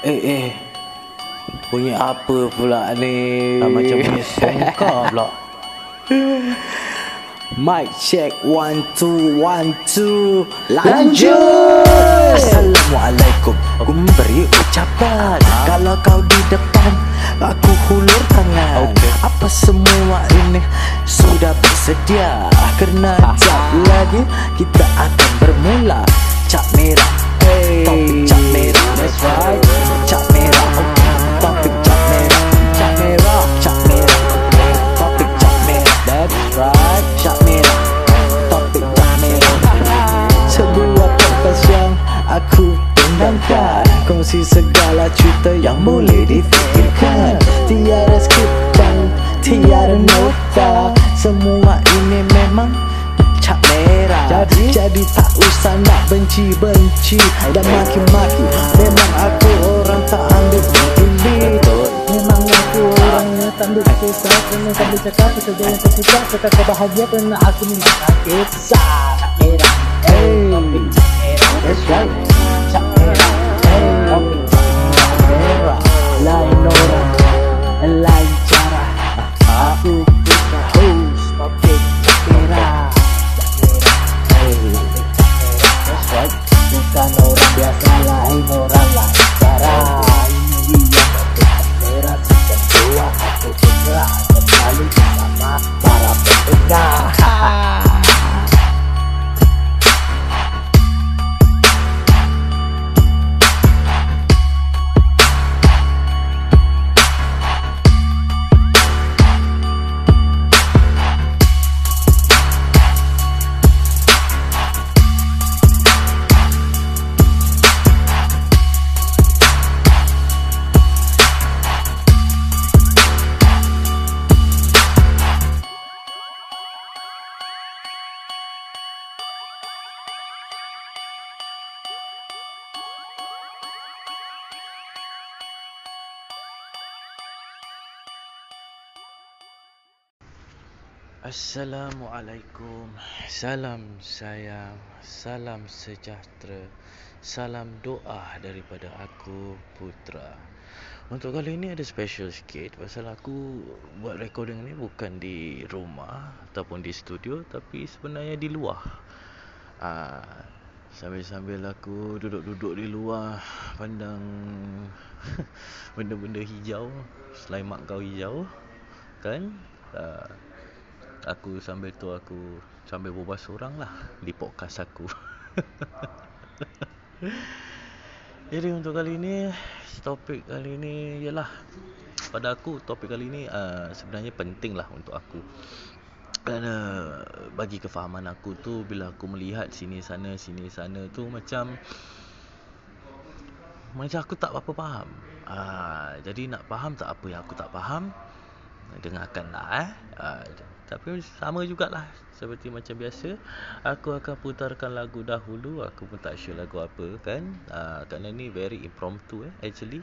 Eh eh. Bunyi apa pula ni? Ah, Macam bunyi songkar pula? Mic check one two one two. Lanjut! Assalamualaikum. Aku memberi ucapan. Kalau kau di depan Aku hulur tangan. Okey. Apa semua ini Sudah bersedia? Kerana jap lagi Kita akan bermula. Cap merah. Hey. Topik cap merah Right Cap merah okay. Topik cap merah Cap merah Cap merah okay. Topik cap merah That's right Cap merah Topik cap merah Sebuah podcast yang aku tendangkan Kongsi segala cerita yang boleh difikirkan Tiada skrip dan tiada nota Semua ini memang cap merah Jadi, Jadi tak usah nak benci-benci Dan maki-maki kisah Kena sambil cakap Kerja yang tak suka Cakap kau bahagia Kerana aku mengisah Kisah Tak merah Hey. Topik tak merah That's right Tak merah Topik cap merah Lain orang Assalamualaikum. Salam sayang Salam sejahtera Salam doa daripada aku Putra. Untuk kali ini ada special sikit Pasal aku buat recording ni bukan di rumah Ataupun di studio Tapi sebenarnya di luar. Ah, Sambil-sambil aku duduk-duduk di luar Pandang Benda-benda hijau Selain mak kau hijau Kan? Ah, Aku sambil tu aku Sambil berbual seorang lah Di podcast aku. Jadi untuk kali ni Topik kali ni Ialah Pada aku topik kali ni uh, Sebenarnya penting lah untuk aku. Kerana Bagi kefahaman aku tu Bila aku melihat sini sana Sini sana tu macam Macam aku tak apa faham. Uh, Jadi nak faham tak apa yang aku tak faham Dengarkanlah eh. Uh, Tapi sama jugalah. Seperti macam biasa Aku akan putarkan lagu dahulu. Aku pun tak sure lagu apa kan? Uh, Kerana ni very impromptu eh Actually.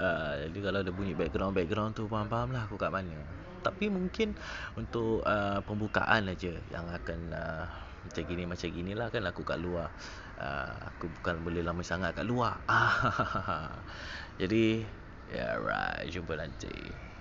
Uh, Jadi kalau ada bunyi background-background tu Faham-faham lah aku kat mana. Tapi mungkin Untuk uh, pembukaan aja Yang akan uh, Macam gini macam ginilah kan Aku kat luar. Uh, Aku bukan boleh lama sangat kat luar. Jadi yeah, right Jumpa nanti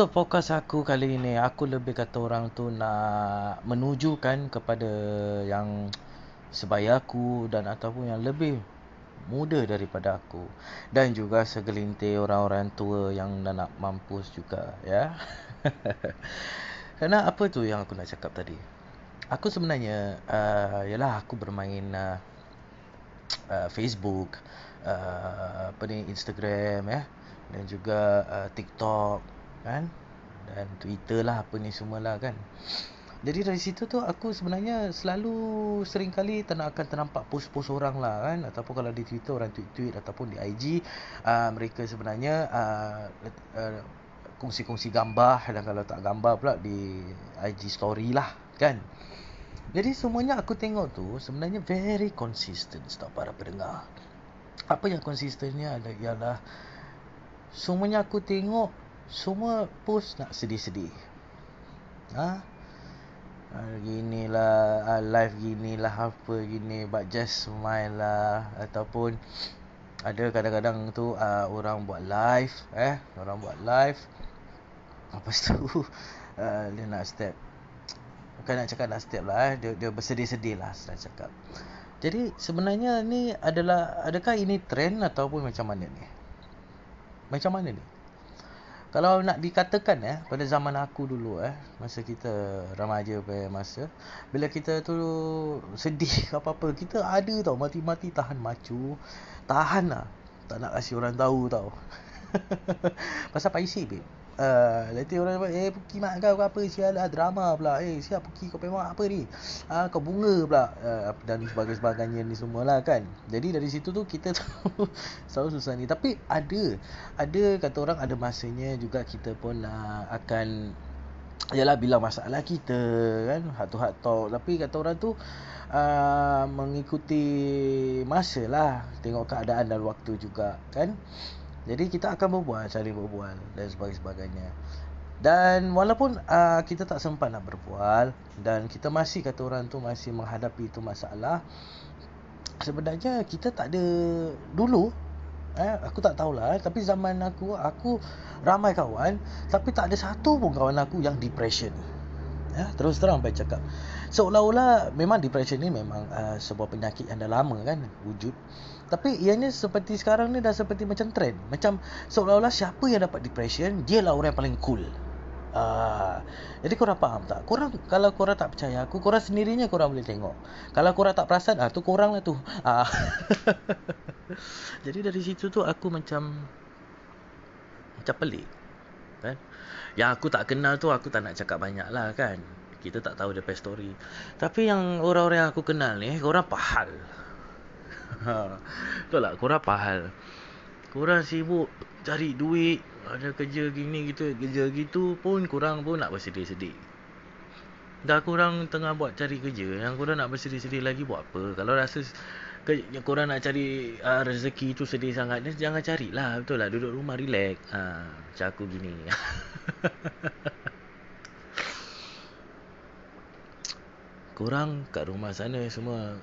untuk fokus aku kali ini aku lebih kata orang tu nak menujukan kepada yang sebaya aku dan ataupun yang lebih muda daripada aku. Dan juga segelintir orang-orang tua yang dah nak mampus juga ya. Kerana apa tu yang aku nak cakap tadi? Aku sebenarnya uh, yalah aku bermain uh, uh, Facebook uh, apa ni Instagram ya. Dan juga uh, TikTok kan? Dan Twitter lah apa ni semualah kan? Jadi dari situ tu aku sebenarnya selalu sering kali tak akan ternampak post-post orang lah kan? Ataupun kalau di Twitter orang tweet-tweet ataupun di IG uh, mereka sebenarnya uh, uh, kongsi-kongsi gambar dan kalau tak gambar pula di IG story lah kan? Jadi semuanya aku tengok tu sebenarnya very consistent stop para pendengar. Apa yang konsistennya ada ialah semuanya aku tengok semua post nak sedih-sedih. Ha? Uh, gini lah uh, live gini lah apa gini but just smile lah. Ataupun ada kadang-kadang tu uh, orang buat live eh orang buat live. Apa tu uh, dia nak step. Bukan nak cakap nak step lah eh dia, dia bersedih-sedih lah saya cakap. Jadi sebenarnya ni adalah adakah ini trend ataupun macam mana ni? Macam mana ni kalau nak dikatakan eh pada zaman aku dulu eh masa kita remaja pada masa bila kita tu sedih apa-apa kita ada tau mati-mati tahan macu tahan lah. Tak nak kasi orang tahu tau. Pasal paisi babe Uh, nanti orang cakap, eh Puki mak kau apa? Sial lah drama pula. Eh siap Puki kau memang apa ni? Uh, Kau bunga pula. Uh, Dan sebagainya ni semua lah kan? Jadi dari situ tu kita tahu Selalu susah ni. Tapi ada Ada kata orang ada masanya juga kita pun uh, akan Yalah bila masalah kita kan? Heart to heart talk Tapi kata orang tu uh, Mengikuti masa lah Tengok keadaan dan waktu juga kan jadi kita akan berbual, cari berbual dan sebagainya. Dan walaupun uh, kita tak sempat nak berbual dan kita masih kata orang tu masih menghadapi itu masalah sebenarnya kita tak ada dulu eh aku tak tahulah tapi zaman aku aku ramai kawan tapi tak ada satu pun kawan aku yang depression. Ya, terus terang baik cakap. Seolah-olah memang depression ni memang uh, sebuah penyakit yang dah lama kan wujud. Tapi ianya seperti sekarang ni dah seperti macam trend. Macam seolah-olah siapa yang dapat depression, dia lah orang yang paling cool. Uh, jadi korang faham tak? Korang, kalau korang tak percaya aku, korang sendirinya korang boleh tengok. Kalau korang tak perasan, ah tu korang lah tu. Uh. jadi dari situ tu aku macam macam pelik. Yang aku tak kenal tu aku tak nak cakap banyak lah kan. Kita tak tahu dia story. Tapi yang orang-orang yang aku kenal ni, korang pahal. Ha. Betul tak? Korang pahal. Korang sibuk cari duit. Ada kerja gini gitu. Kerja gitu pun korang pun nak bersedih-sedih. Dah korang tengah buat cari kerja. Yang korang nak bersedih-sedih lagi buat apa? Kalau rasa ke, yang korang nak cari uh, rezeki tu sedih sangat. Then jangan carilah. Betul lah. Duduk rumah relax. Ha, macam aku gini. korang kat rumah sana semua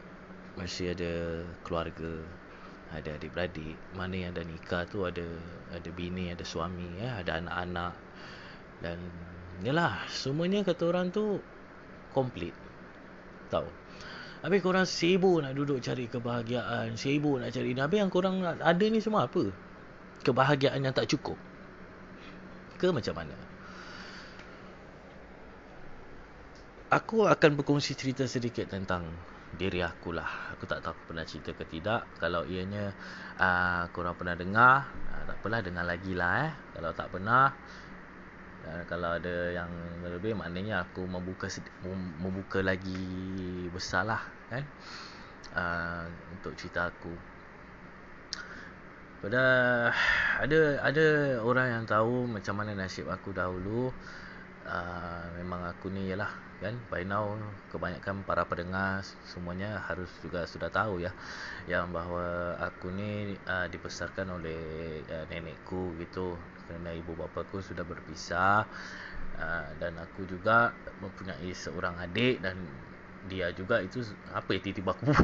masih ada keluarga ada adik-beradik mana yang dah nikah tu ada ada bini ada suami ya ada anak-anak dan yalah semuanya kata orang tu komplit tahu Habis korang sibuk nak duduk cari kebahagiaan Sibuk nak cari Habis yang korang ada ni semua apa? Kebahagiaan yang tak cukup. Ke macam mana? Aku akan berkongsi cerita sedikit tentang diri aku lah. Aku tak tahu aku pernah cerita ke tidak. Kalau ianya uh, korang pernah dengar uh, tak apalah dengar lagi lah eh. Kalau tak pernah uh, kalau ada yang lebih maknanya aku membuka membuka lagi besar lah kan? Uh, untuk cerita aku. Pada ada ada orang yang tahu macam mana nasib aku dahulu. Uh, memang aku ni ialah kan? By now kebanyakan para pendengar semuanya harus juga sudah tahu ya yang bahawa aku ni uh, dibesarkan oleh uh, nenekku gitu kerana ibu bapa aku sudah berpisah uh, dan aku juga mempunyai seorang adik dan dia juga itu apa yang tiba-tiba aku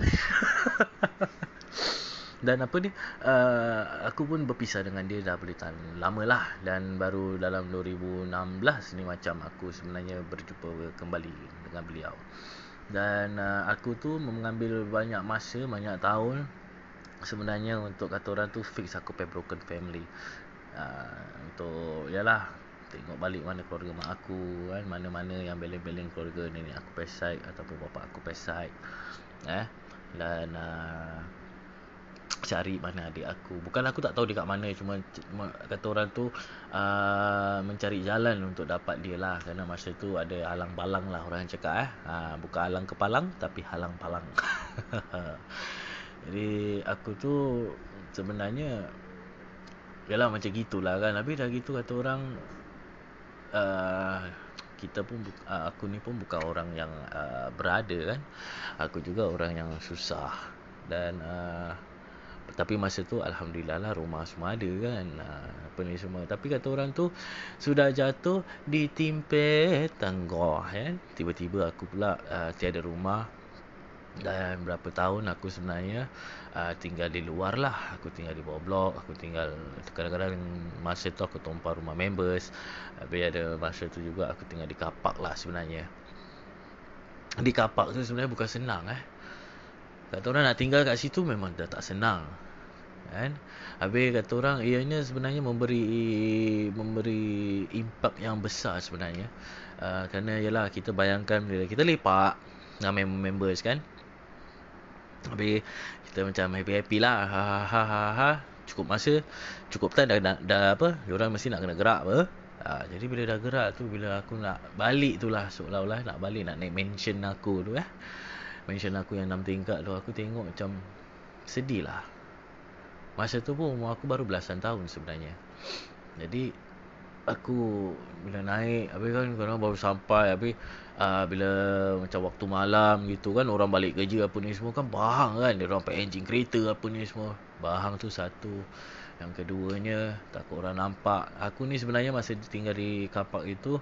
dan apa ni uh, aku pun berpisah dengan dia dah boleh tahan lama lah. Dan baru dalam 2016 ni macam aku sebenarnya berjumpa kembali dengan beliau. Dan uh, aku tu mengambil banyak masa banyak tahun sebenarnya untuk kata orang tu fix aku pay broken family uh, untuk yalah tengok balik mana keluarga mak aku kan mana-mana yang beleng-beleng keluarga nenek aku pesai ataupun bapa aku pesai eh. Dan uh, cari mana adik aku. Bukan aku tak tahu dia kat mana cuma, cuma kata orang tu uh, mencari jalan untuk dapat dia lah. Kerana masa tu ada halang palang lah orang cakap eh. Uh, bukan halang kepalang tapi halang palang jadi aku tu sebenarnya Yalah macam gitulah kan. Habis dah gitu kata orang uh, Kita pun uh, Aku ni pun bukan orang yang uh, Berada kan. Aku juga orang yang susah Dan uh, tapi masa tu Alhamdulillah lah rumah semua ada kan. Uh, Apa ni semua. Tapi kata orang tu Sudah jatuh di timpe tangga kan Tiba-tiba aku pula uh, tiada rumah dan berapa tahun aku sebenarnya uh, tinggal di luar lah. Aku tinggal di bawah blok aku tinggal kadang-kadang masa tu aku tumpah rumah members. Habis ada masa tu juga aku tinggal di kapak lah sebenarnya. Di kapak tu sebenarnya bukan senang eh. Kata orang nak tinggal kat situ memang dah tak senang kan? Habis kata orang ianya sebenarnya memberi memberi impak yang besar sebenarnya. Uh, kerana yalah kita bayangkan bila kita lepak dengan members kan Habis kita macam happy-happy lah. Ha, ha ha ha ha. Cukup masa, cukup time dah, dah, dah apa, diorang mesti nak kena gerak apa. Ha, jadi bila dah gerak tu, bila aku nak balik tu lah, seolah-olah nak balik, nak naik mansion aku tu eh. Mansion aku yang 6 tingkat tu, aku tengok macam sedih lah. Masa tu pun umur aku baru belasan tahun sebenarnya. Jadi, aku bila naik, habis kan kadang baru sampai, habis uh, bila macam waktu malam gitu kan orang balik kerja apa ni semua kan bahang kan. Dia orang pakai enjin kereta apa ni semua. Bahang tu satu. Yang keduanya takut orang nampak. Aku ni sebenarnya masa tinggal di kapak itu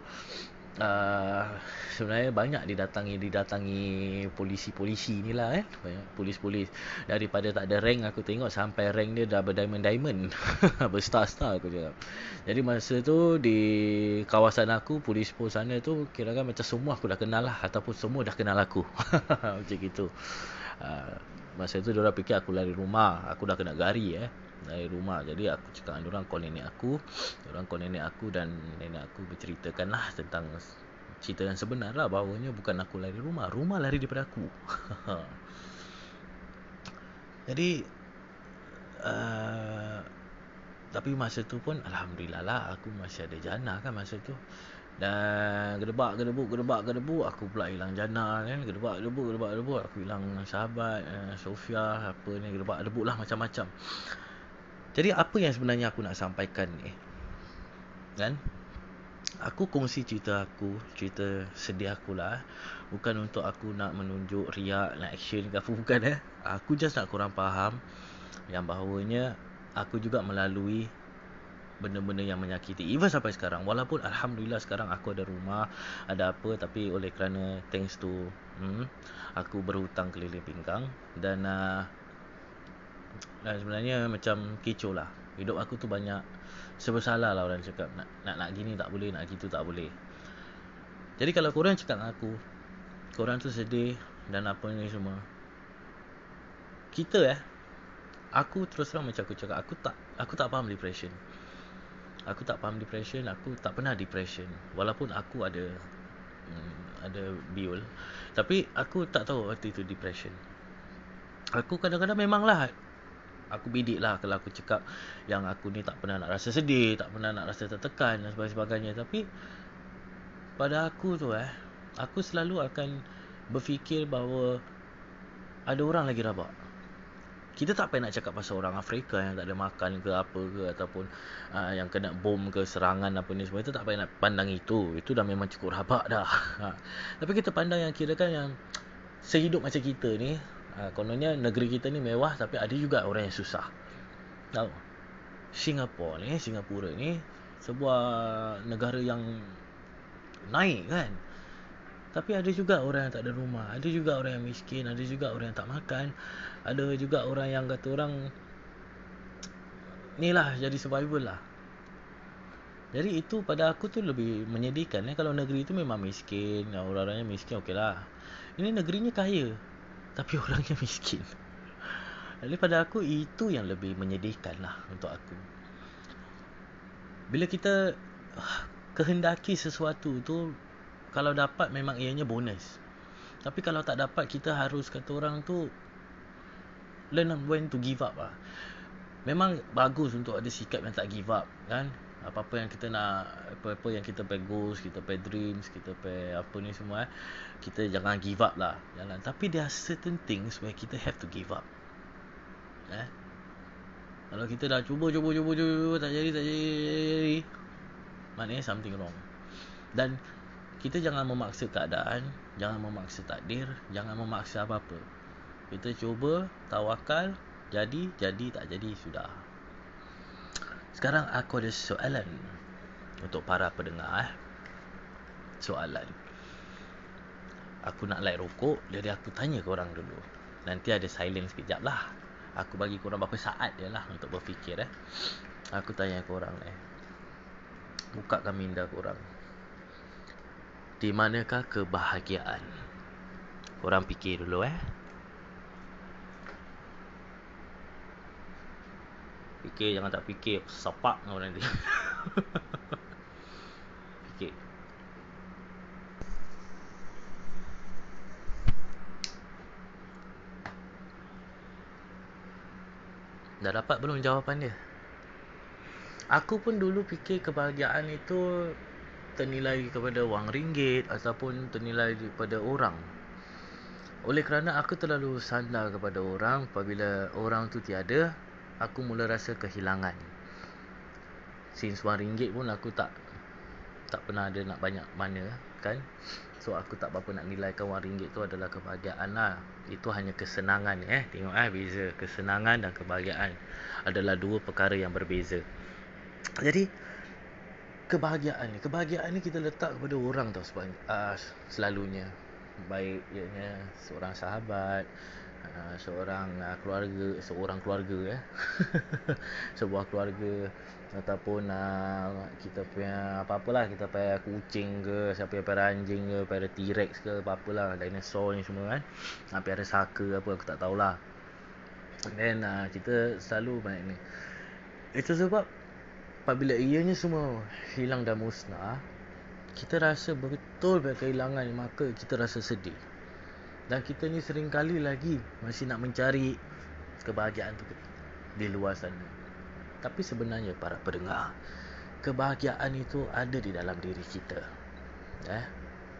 uh, sebenarnya banyak didatangi didatangi polisi-polisi ni lah eh. Banyak polis-polis. Daripada tak ada rank aku tengok sampai rank dia dah berdiamond-diamond berstar-star aku cakap. Jadi masa tu di kawasan aku polis pos sana tu kira kan macam semua aku dah kenal lah ataupun semua dah kenal aku. Macam gitu. Uh, masa tu diorang fikir aku lari rumah aku dah kena gari eh dari rumah. Jadi aku cakap dengan orang call nenek aku. Orang call nenek aku dan nenek aku berceritakan lah tentang cerita yang sebenar lah bahawanya bukan aku lari rumah rumah lari daripada aku. Jadi uh, tapi masa tu pun Alhamdulillah lah aku masih ada jana kan masa tu. Dan gedebak gedebuk gedebak gedebuk aku pula hilang jana kan gedebak gedebuk gedebak gedebuk aku hilang sahabat uh, Sofia apa ni gedebak gedebuk lah macam-macam jadi apa yang sebenarnya aku nak sampaikan ni? Kan? Aku kongsi cerita aku, cerita sedih aku lah. Bukan untuk aku nak menunjuk riak, nak action ke apa, bukan eh. Aku just nak korang faham yang bahawanya aku juga melalui benda-benda yang menyakiti. Even sampai sekarang. Walaupun Alhamdulillah sekarang aku ada rumah, ada apa. Tapi oleh kerana thanks to hmm, aku berhutang keliling pinggang. Dan uh, dan sebenarnya macam kecoh lah. Hidup aku tu banyak Sebersalah lah orang cakap nak, nak nak gini tak boleh Nak gitu tak boleh. Jadi kalau korang cakap dengan aku Korang tu sedih Dan apa ni semua Kita eh Aku terus terang macam aku cakap Aku tak aku tak faham depression. Aku tak faham depression Aku tak pernah depression. Walaupun aku ada hmm, Ada biol Tapi aku tak tahu Waktu itu depression. Aku kadang-kadang memanglah aku bidik lah kalau aku cakap yang aku ni tak pernah nak rasa sedih, tak pernah nak rasa tertekan dan sebagainya. Tapi pada aku tu eh, aku selalu akan berfikir bahawa ada orang lagi rabak. Kita tak payah nak cakap pasal orang Afrika yang tak ada makan ke apa ke ataupun uh, yang kena bom ke serangan apa ni semua itu tak payah nak pandang itu. Itu dah memang cukup rabak dah. Tapi kita pandang yang kira kan yang sehidup macam kita ni Ha, kononnya negeri kita ni mewah tapi ada juga orang yang susah. Tahu? Singapura ni, Singapura ni sebuah negara yang naik kan. Tapi ada juga orang yang tak ada rumah, ada juga orang yang miskin, ada juga orang yang tak makan, ada juga orang yang kata orang ni lah jadi survival lah. Jadi itu pada aku tu lebih menyedihkan eh kalau negeri tu memang miskin, orang-orangnya miskin okey lah. Ini negerinya kaya tapi orangnya miskin. Jadi pada aku itu yang lebih menyedihkan lah untuk aku. Bila kita ah, kehendaki sesuatu tu kalau dapat memang ianya bonus. Tapi kalau tak dapat kita harus kata orang tu learn when to give up lah. Memang bagus untuk ada sikap yang tak give up kan apa-apa yang kita nak apa-apa yang kita pay goals kita pay dreams kita pay apa ni semua eh kita jangan give up lah. Jangan. Tapi there are certain things where kita have to give up. Eh? Kalau kita dah cuba cuba cuba cuba tak jadi tak jadi maknanya something wrong. Dan kita jangan memaksa keadaan jangan memaksa takdir jangan memaksa apa-apa. Kita cuba tawakal jadi jadi tak jadi sudah sekarang aku ada soalan untuk para pendengar eh. Soalan. Aku nak light rokok, jadi aku tanya korang dulu. Nanti ada silence sekejap lah. Aku bagi korang berapa saat je lah untuk berfikir eh. Aku tanya korang eh. Buka kami minda korang. Di manakah kebahagiaan? Korang fikir dulu eh. Fikir jangan tak fikir Sepak kau nanti Fikir Dah dapat belum jawapan dia? Aku pun dulu fikir kebahagiaan itu ternilai kepada wang ringgit ataupun ternilai kepada orang. Oleh kerana aku terlalu sandar kepada orang apabila orang tu tiada, aku mula rasa kehilangan. Since wang ringgit pun aku tak tak pernah ada nak banyak mana kan. So aku tak berapa nak nilaikan wang ringgit tu adalah kebahagiaan lah. Itu hanya kesenangan eh. Tengok eh beza. Kesenangan dan kebahagiaan adalah dua perkara yang berbeza. Jadi kebahagiaan ni, kebahagiaan ni kita letak kepada orang tau sebab uh, selalunya baik ianya seorang sahabat, uh, seorang uh, keluarga, seorang keluarga eh. Sebuah keluarga ataupun uh, kita punya apa-apalah kita pakai kucing ke, siapa yang pakai anjing ke, pakai T-Rex ke, apa-apalah, dinosaur ni semua kan. Apa ada saka apa aku tak tahulah. then uh, kita selalu main ni. Itu sebab apabila ianya semua hilang dan musnah, kita rasa betul betul kehilangan maka kita rasa sedih. Dan kita ni sering kali lagi masih nak mencari kebahagiaan tu di luar sana. Tapi sebenarnya para pendengar, kebahagiaan itu ada di dalam diri kita. Eh,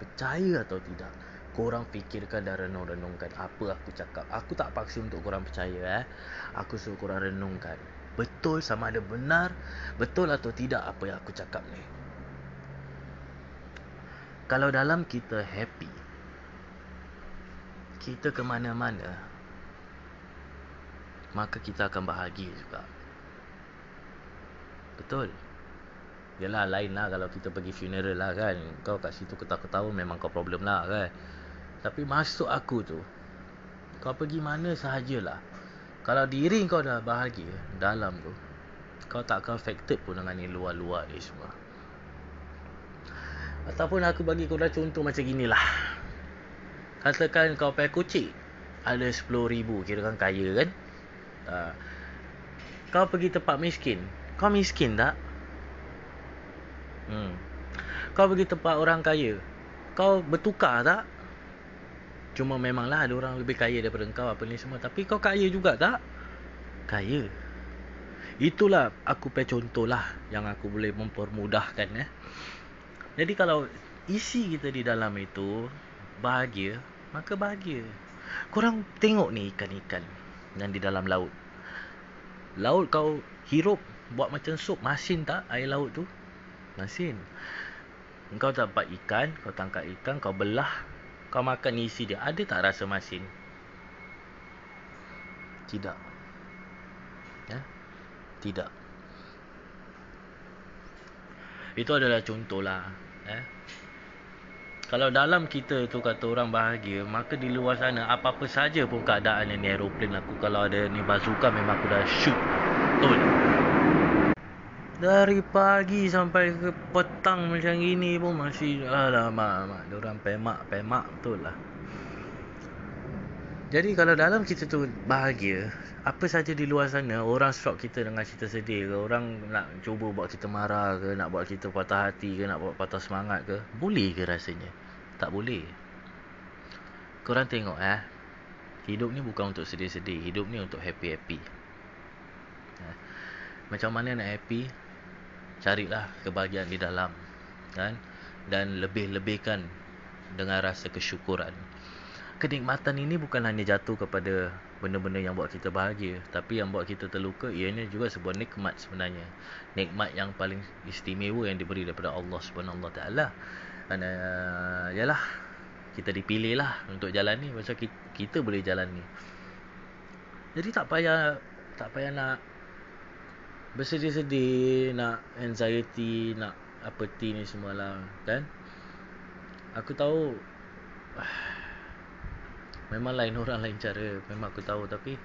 percaya atau tidak, korang fikirkan dan renung-renungkan apa aku cakap. Aku tak paksa untuk korang percaya eh. Aku suruh korang renungkan. Betul sama ada benar, betul atau tidak apa yang aku cakap ni. Kalau dalam kita happy, kita ke mana-mana maka kita akan bahagia juga. Betul? Yalah lain lah kalau kita pergi funeral lah kan. Kau kat situ ketawa-ketawa memang kau problem lah kan. Tapi masuk aku tu Kau pergi mana sahajalah. Kalau diri kau dah bahagia dalam tu Kau tak akan affected pun dengan ni luar-luar ni semua. Ataupun aku bagi kau dah contoh macam gini lah Katakan kau pakai kucing Ada RM10,000 Kira kan kaya kan ha. Kau pergi tempat miskin Kau miskin tak? Hmm. Kau pergi tempat orang kaya Kau bertukar tak? Cuma memanglah ada orang lebih kaya daripada kau apa ni semua Tapi kau kaya juga tak? Kaya Itulah aku pakai contoh lah Yang aku boleh mempermudahkan eh. Jadi kalau isi kita di dalam itu Bahagia maka bahagia. Korang tengok ni ikan-ikan yang di dalam laut. Laut kau hirup buat macam sup masin tak air laut tu? Masin. Kau dapat ikan, kau tangkap ikan, kau belah, kau makan isi dia. Ada tak rasa masin? Tidak. Ya? Tidak. Itu adalah contohlah. Eh? Kalau dalam kita tu kata orang bahagia Maka di luar sana apa-apa saja pun keadaan ni aeroplan aku Kalau ada ni bazooka memang aku dah shoot Betul Dari pagi sampai ke petang macam gini pun masih alamak mak orang pemak pemak betul lah. Jadi kalau dalam kita tu bahagia, apa saja di luar sana orang shock kita dengan cerita sedih ke, orang nak cuba buat kita marah ke, nak buat kita patah hati ke, nak buat patah semangat ke, boleh ke rasanya? Tak boleh. Korang tengok eh, hidup ni bukan untuk sedih-sedih, hidup ni untuk happy-happy. Eh, Macam mana nak happy? Carilah kebahagiaan di dalam, kan? Dan lebih-lebihkan dengan rasa kesyukuran kenikmatan ini bukan hanya jatuh kepada benda-benda yang buat kita bahagia tapi yang buat kita terluka ianya juga sebuah nikmat sebenarnya nikmat yang paling istimewa yang diberi daripada Allah dan uh, yalah kita dipilih lah untuk jalan ni. Macam kita, kita boleh jalan ni. Jadi tak payah tak payah nak bersedih-sedih nak anxiety nak apathy ni semualah kan? Aku tahu Memang lain orang lain cara. Memang aku tahu Tapi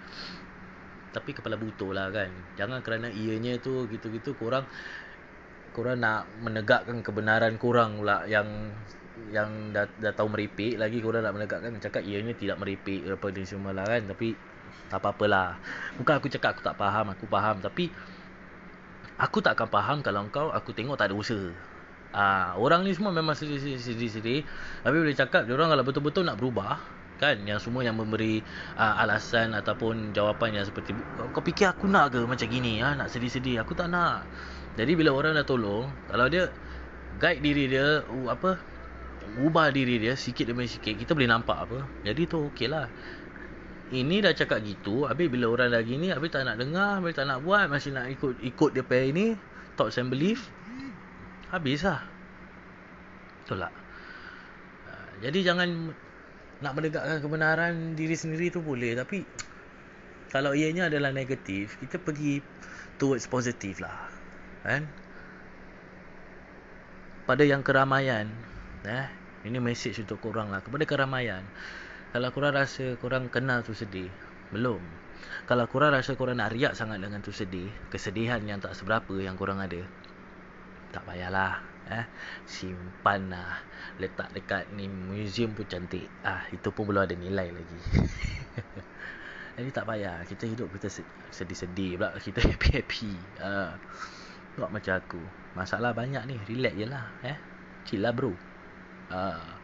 Tapi kepala butuh lah kan? Jangan kerana ianya tu Gitu-gitu korang Korang nak menegakkan kebenaran korang pula Yang Yang dah, dah tahu meripik Lagi korang nak menegakkan Cakap ianya tidak meripik Apa ni semua lah kan Tapi Tak apa-apalah. Bukan aku cakap aku tak faham Aku faham Tapi Aku tak akan faham Kalau kau Aku tengok tak ada usaha. Ah, orang ni semua memang sedih-sedih Tapi boleh cakap Diorang kalau betul-betul nak berubah kan yang semua yang memberi uh, alasan ataupun jawapan yang seperti kau fikir aku nak ke macam gini ha nak sedih-sedih? Aku tak nak jadi bila orang dah tolong kalau dia guide diri dia apa ubah diri dia sikit demi sikit kita boleh nampak apa. Jadi tu okeylah ini dah cakap gitu habis bila orang dah gini habis tak nak dengar habis tak nak buat masih nak ikut ikut dia pay ini thoughts and belief habislah betul tak? Uh, jadi jangan nak menegakkan kebenaran diri sendiri tu boleh tapi kalau ianya adalah negatif kita pergi towards positif lah kan? Pada yang keramaian eh ini message untuk korang lah. Kepada keramaian kalau korang rasa korang kenal tu sedih belum. Kalau korang rasa korang nak riak sangat dengan tu sedih kesedihan yang tak seberapa yang korang ada tak payahlah eh. Simpan lah letak dekat ni museum pun cantik. Ah itu pun belum ada nilai lagi. Jadi tak payah. Kita hidup kita sedih-sedih pula. Kita happy-happy. Ah buat macam aku masalah banyak ni relax je lah eh. Chill lah bro. Ah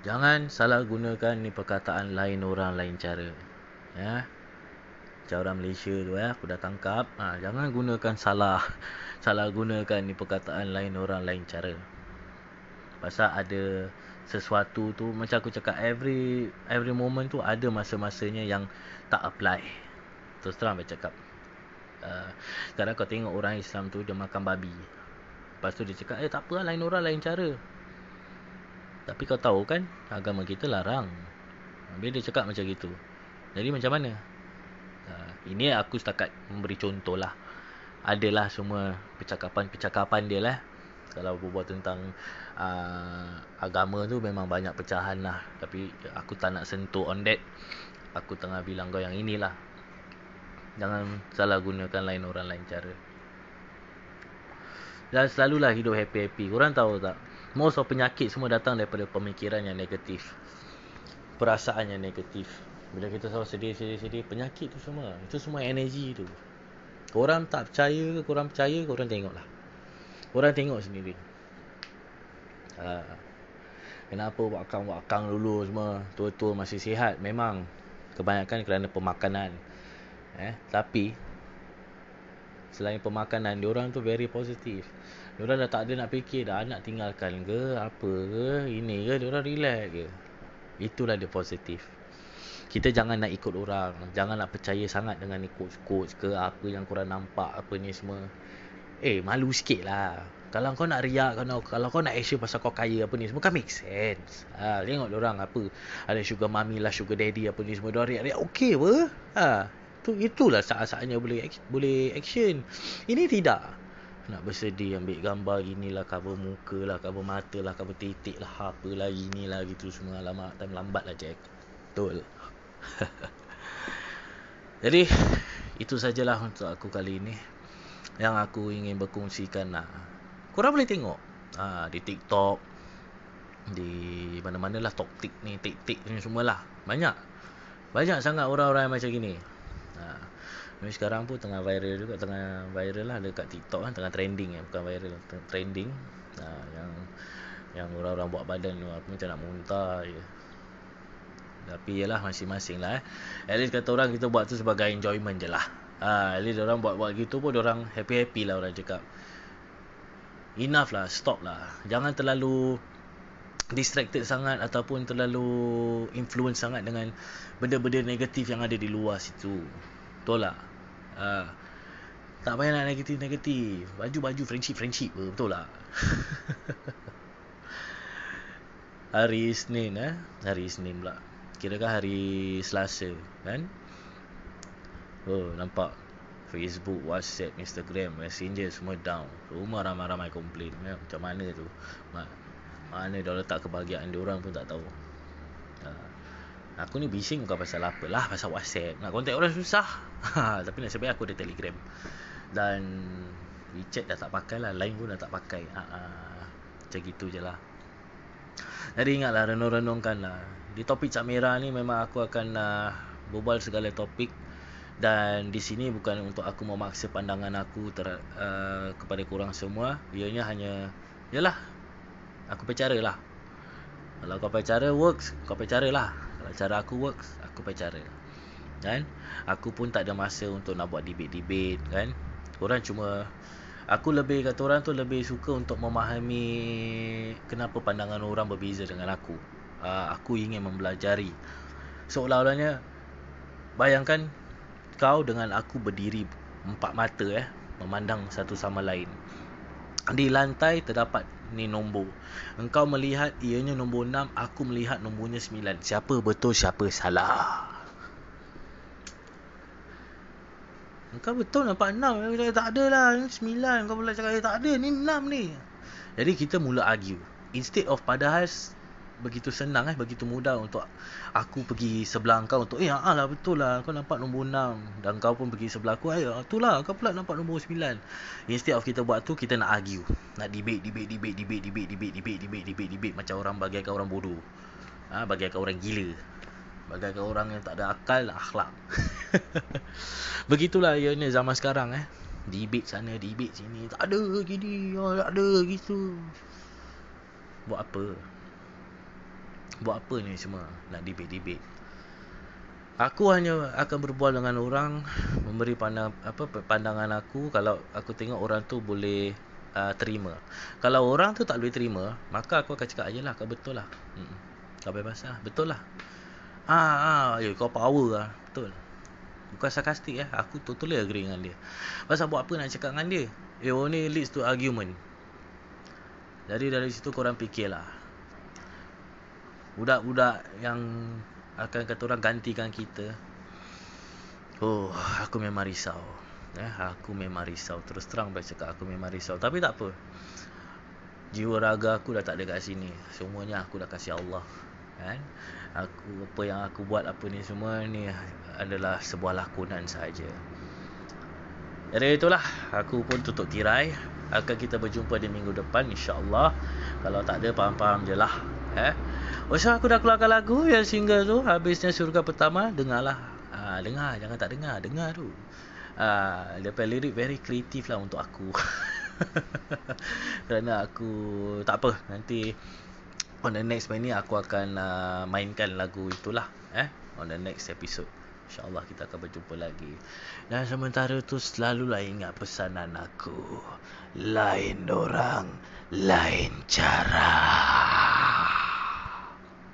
jangan salah gunakan ni perkataan lain orang lain cara ya. Macam orang Malaysia tu eh aku dah tangkap. Ha, jangan gunakan salah. Salah gunakan ni perkataan lain orang lain cara. Pasal ada sesuatu tu macam aku cakap every every moment tu ada masa-masanya yang tak apply. Terus terang aku cakap uh, sekarang kau tengok orang Islam tu dia makan babi. Lepas tu dia cakap eh tak apa lah lain orang lain cara. Tapi kau tahu kan agama kita larang. Habis dia cakap macam gitu. Jadi macam mana? Ini aku setakat memberi contoh lah. Adalah semua percakapan-percakapan dia lah. Kalau berbual tentang uh, agama tu memang banyak pecahan lah. Tapi aku tak nak sentuh on that. Aku tengah bilang kau yang inilah Jangan salah gunakan lain orang lain cara. Dan selalulah hidup happy-happy. Korang tahu tak? Most of penyakit semua datang daripada pemikiran yang negatif. Perasaan yang negatif. Bila kita selalu sedih, sedih, sedih Penyakit tu semua. Itu semua energi tu. Korang tak percaya ke Korang percaya Korang tengok lah Korang tengok sendiri. Ha. Kenapa wakang-wakang dulu semua? Tua-tua masih sihat. Memang. Kebanyakan kerana pemakanan eh, Tapi Selain pemakanan Diorang tu very positif Diorang dah tak ada nak fikir Dah anak tinggalkan ke Apa ke Ini ke Diorang relax ke Itulah dia positif kita jangan nak ikut orang. Jangan nak percaya sangat dengan coach-coach ke apa yang korang nampak apa ni semua. Eh malu sikit lah. Kalau kau nak riak kalau, kalau kau nak action pasal kau kaya apa ni semua kan make sense. Ha, tengok orang apa. Ada sugar mommy lah sugar daddy apa ni semua. Dia riak-riak okey apa? Ha, tu, itulah saat-saatnya boleh boleh action ini tidak nak bersedih ambil gambar inilah cover muka lah cover mata lah cover titik lah apa lah inilah gitu semua lama time lambat lah Jack betul Jadi itu sajalah untuk aku kali ini. yang aku ingin berkongsikan lah. Korang boleh tengok ha, di TikTok, di mana-mana lah toktik ni, tik-tik ni semualah. Banyak. Banyak sangat orang-orang macam gini. Ha. Ni sekarang pun tengah viral juga, tengah viral lah dekat TikTok kan, tengah trending ya, bukan viral, trending. Ha, yang yang orang-orang buat badan tu aku macam nak muntah je. Tapi yalah masing-masing lah eh. At least kata orang kita buat tu sebagai enjoyment je lah. Ha, at least orang buat-buat gitu pun orang happy-happy lah orang cakap. Enough lah, stop lah. Jangan terlalu distracted sangat ataupun terlalu influence sangat dengan benda-benda negatif yang ada di luar situ. Betul lah. Ha, tak payah nak negatif-negatif. Baju-baju friendship-friendship betul lah. hari Isnin eh. Hari Isnin pula. Kira kan hari Selasa kan. Oh, nampak Facebook, WhatsApp, Instagram, Messenger semua down. Rumah ramai-ramai komplain. Ya, macam mana tu? Mana dah letak kebahagiaan orang pun tak tahu. Ha. Aku ni bising bukan pasal apa lah, pasal WhatsApp. Nak kontak orang susah. Ha, tapi nak sebab aku ada Telegram. Dan WeChat dah tak pakai lah, Line pun dah tak pakai. Ha, ha. Macam gitu je lah. Jadi ingatlah renung-renungkan lah. Di topik Cak Merah ni memang aku akan uh, berbual segala topik dan di sini bukan untuk aku memaksa pandangan aku ter, uh, kepada korang semua ianya hanya yalah aku percara lah. Kalau kau percara works. Kau percara lah. Kalau cara aku works aku percara. Kan? Aku pun tak ada masa untuk nak buat debate-debate kan? Korang cuma aku lebih kata orang tu lebih suka untuk memahami kenapa pandangan orang berbeza dengan aku. Uh, aku ingin mempelajari. Seolah-olahnya bayangkan kau dengan aku berdiri empat mata eh memandang satu sama lain. Di lantai terdapat ni nombor. Engkau melihat ianya nombor 6, aku melihat nombornya 9. Siapa betul, siapa salah? Engkau betul nampak 6. Aku cakap tak ada lah. Ini 9. Kau pula cakap tak ada. Ni 6 ni. Jadi kita mula argue. Instead of padahal begitu senang eh begitu mudah untuk aku pergi sebelah kau untuk eh ah lah betul lah kau nampak nombor 6 dan kau pun pergi sebelah aku eh itulah kau pula nampak nombor 9 instead of kita buat tu kita nak argue. Nak debate debate debate debate debate debate debate debate debate debate. Macam orang bagaikan orang bodoh. Ah ha, bagaikan orang gila. Bagaikan orang yang tak ada akal akhlak. Begitulah ianya zaman sekarang eh. Debate sana debate sini. Tak ada gini oh, tak ada gitu. Buat apa buat apa ni semua? Nak debate-debate. Aku hanya akan berbual dengan orang memberi pandang apa pandangan aku kalau aku tengok orang tu boleh uh, terima. Kalau orang tu tak boleh terima maka aku akan cakap ajalah kau betul lah. Hmm. kau bebas lah. Betul lah. Ah ah ya kau power lah. Betul. Bukan sarkastik eh. Aku totally agree dengan dia. Pasal buat apa nak cakap dengan dia? Eh oh ni leads to argument. Jadi dari situ korang fikirlah budak-budak yang akan kata orang gantikan kita. Oh aku memang risau. Eh aku memang risau. Terus terang baca cakap aku memang risau. Tapi tak apa. Jiwa raga aku dah tak ada kat sini. Semuanya aku dah kasih Allah. Kan? Aku apa yang aku buat apa ni semua ni adalah sebuah lakonan saja. Jadi itulah. Aku pun tutup tirai. Akan kita berjumpa di minggu depan insyaallah kalau tak ada faham-faham je lah. Eh Masa aku dah keluarkan lagu yang single tu habisnya surga pertama dengarlah. Ah dengar jangan tak dengar, dengar tu. Ah dia punya lirik very kreatif lah untuk aku. Kerana aku tak apa nanti on the next ni aku akan uh, mainkan lagu itulah eh on the next episode. InsyaAllah kita akan berjumpa lagi. Dan sementara tu selalulah ingat pesanan aku. Lain orang, lain cara.